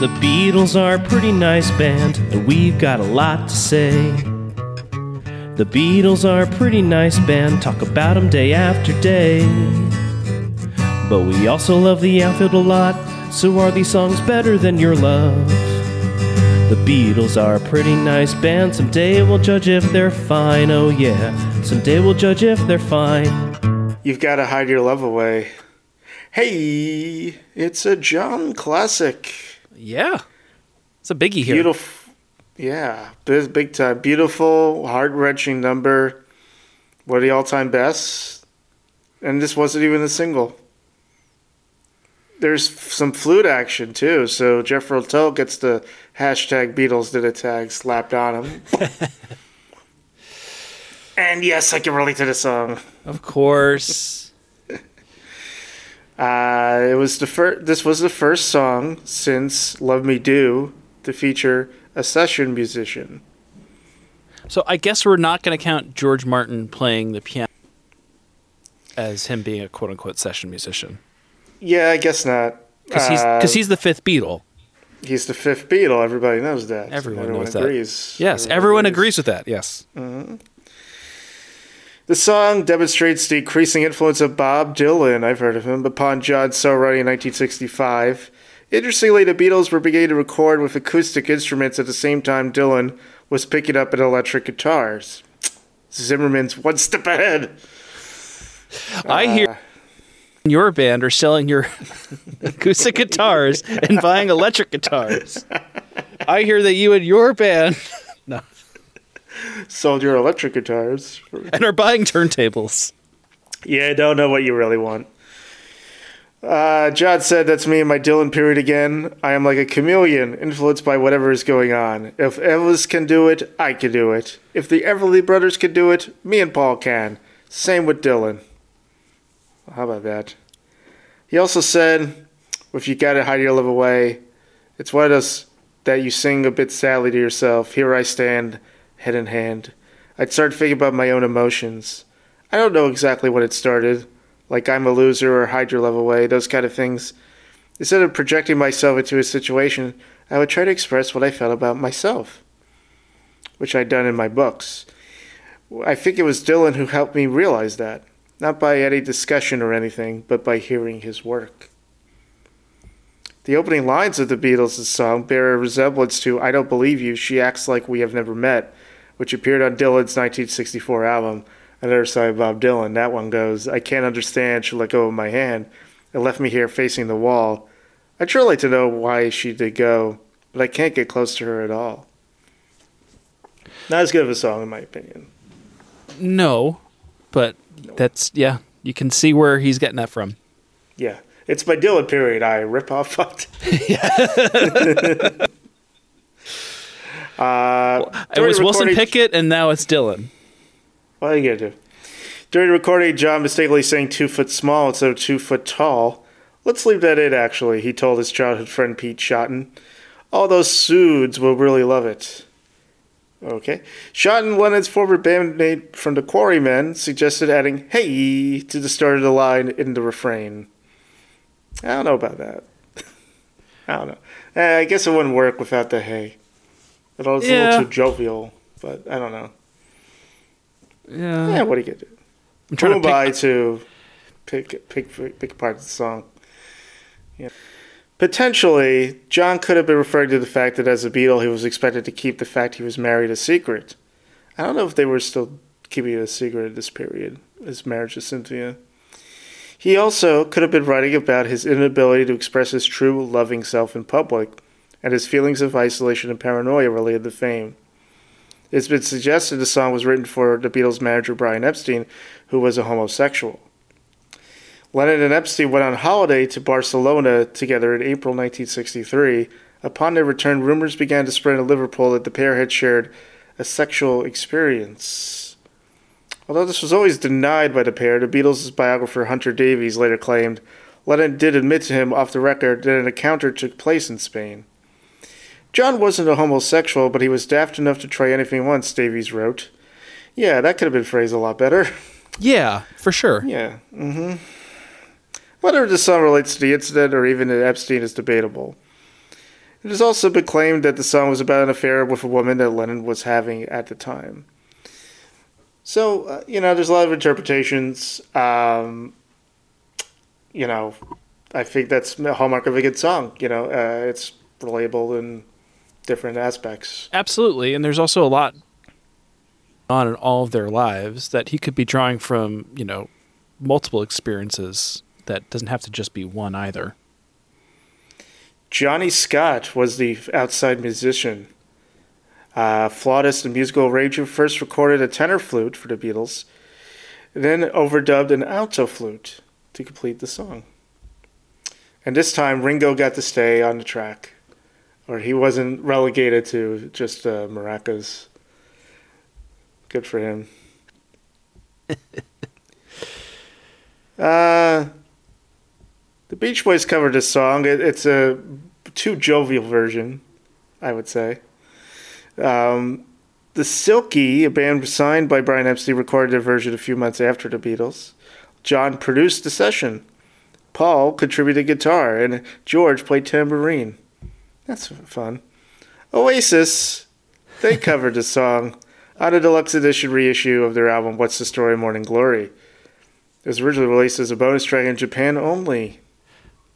The Beatles are a pretty nice band, and we've got a lot to say. The Beatles are a pretty nice band, talk about 'em day after day. But we also love the outfield a lot, so are these songs better than your love? The Beatles are a pretty nice band, someday we'll judge if they're fine, oh yeah. Someday we'll judge if they're fine. You've got to hide your love away. Hey, it's a John classic. Yeah. It's a biggie here. Beautiful. Yeah, this big time. Beautiful, heart wrenching number. One of the all time bests. And this wasn't even a single. There's some flute action too, so Jeff Rotel gets the hashtag Beatles did a tag slapped on him. and yes, I can relate to the song. Of course. Uh, it was the first. This was the first song since "Love Me Do" to feature a session musician. So I guess we're not going to count George Martin playing the piano as him being a quote unquote session musician. Yeah, I guess not. Because he's, Uh, he's the fifth Beatle. he's the fifth Beatle. Everybody knows that. Everyone knows that. agrees. Yes, everyone agrees with that. Yes. The song demonstrates the increasing influence of Bob Dylan, I've heard of him, upon John songwriting in 1965. Interestingly, the Beatles were beginning to record with acoustic instruments at the same time Dylan was picking up an electric guitars. Zimmerman's one step ahead. I Uh, hear your band are selling your acoustic guitars and buying electric guitars. I hear that you and your band Sold your electric guitars. and are buying turntables. Yeah, I don't know what you really want. Uh, John said, That's me in my Dylan period again. I am like a chameleon, influenced by whatever is going on. If Elvis can do it, I can do it. If the Everly brothers can do it, me and Paul can. Same with Dylan. How about that? He also said, If you gotta hide your love away, it's one of those that you sing a bit sadly to yourself. Here I stand, head in hand. I'd start thinking about my own emotions. I don't know exactly what it started, like I'm a loser or hide your love away, those kind of things. Instead of projecting myself into a situation, I would try to express what I felt about myself, which I'd done in my books. I think it was Dylan who helped me realize that, not by any discussion or anything, but by hearing his work. The opening lines of the Beatles' song bear a resemblance to I Don't Believe You, She Acts Like We Have Never Met, which appeared on Dylan's 1964 album, Another Side of Bob Dylan. That one goes, I can't understand, she let go of my hand and left me here facing the wall. I'd sure like to know why she did go, but I can't get close to her at all. Not as good of a song, in my opinion. No, but that's, yeah, you can see where he's getting that from. Yeah. It's my Dylan period. I rip off fucked. uh, It was Wilson Pickett, and now it's Dylan. What are you gonna do? During recording, John mistakenly saying two foot small instead of two foot tall. Let's leave that in, actually, he told his childhood friend Pete Shotton. All those suits will really love it. Okay. Shotton, Lennon's former bandmate from the Quarrymen, suggested adding hey to the start of the line in the refrain. I don't know about that. I don't know. Eh, I guess it wouldn't work without the hey. It's a Yeah. little too jovial, but I don't know. Yeah. Yeah, what do you get to? I'm trying Who to am I pick, to pick, pick, pick, pick apart the song? Yeah. Potentially, John could have been referring to the fact that as a Beatle, he was expected to keep the fact he was married a secret. I don't know if they were still keeping it a secret at this period, his marriage to Cynthia. He also could have been writing about his inability to express his true loving self in public and his feelings of isolation and paranoia related to fame. It's been suggested the song was written for the Beatles' manager Brian Epstein, who was a homosexual. Lennon and Epstein went on holiday to Barcelona together in April 1963. Upon their return, rumors began to spread in Liverpool that the pair had shared a sexual experience. Although this was always denied by the pair, the Beatles' biographer Hunter Davies later claimed Lennon did admit to him off the record that an encounter took place in Spain. John wasn't a homosexual, but he was daft enough to try anything once, Davies wrote. Yeah, that could have been phrased a lot better. yeah, for sure. Yeah. Mm-hmm. Whether the song relates to the incident or even to Epstein is debatable. It has also been claimed that the song was about an affair with a woman that Lennon was having at the time. So, uh, you know, there's a lot of interpretations. Um, you know, I think that's a hallmark of a good song. You know, uh, it's relatable in different aspects. Absolutely, and there's also a lot on in all of their lives that he could be drawing from, you know, multiple experiences that doesn't have to just be one either. Johnnie Scott was the outside musician. Uh, flautist and musical arranger first recorded a tenor flute for the Beatles, then overdubbed an alto flute to complete the song. And this time, Ringo got to stay on the track, or he wasn't relegated to just uh, maracas. Good for him. uh, the Beach Boys covered this song. It, it's a too jovial version, I would say. Um, the Silkie, a band signed by Brian Epstein, recorded their version a few months after the Beatles. John produced the session. Paul contributed guitar, and George played tambourine. That's fun. Oasis, they covered the song on a deluxe edition reissue of their album What's the Story Morning Glory. It was originally released as a bonus track in Japan only.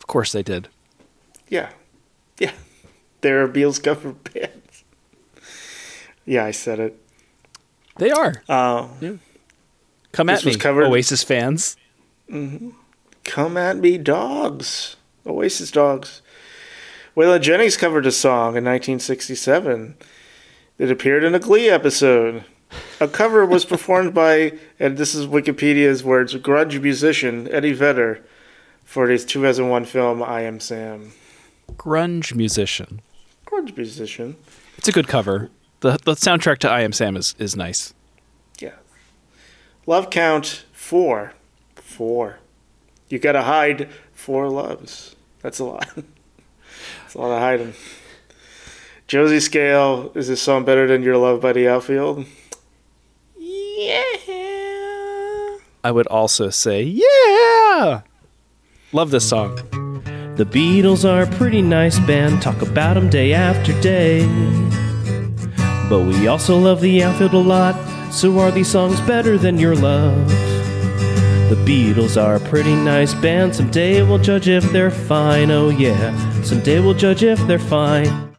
Of course they did. Yeah. Yeah. They're a Beatles cover band. yeah, I said it. They are. Uh, Come This at me, covered- Oasis fans. Come at me, dogs. Oasis dogs. Waylon Jennings covered a song in 1967. It appeared in a Glee episode. A cover was performed by, and this is Wikipedia's words, grunge musician Eddie Vedder for his 2001 film I Am Sam. Grunge musician. Grunge musician. It's a good cover. The the soundtrack to I Am Sam is, is nice. Yeah. Love count four. Four. You gotta hide four loves. That's a lot. That's a lot of hiding. Josie Scale, is this song better than Your Love by the Outfield? Yeah. I would also say, yeah. Love this song. The Beatles are a pretty nice band, talk about them day after day. But we also love the outfield a lot, so are these songs better than your love? The Beatles are a pretty nice band, someday we'll judge if they're fine, oh yeah, someday we'll judge if they're fine.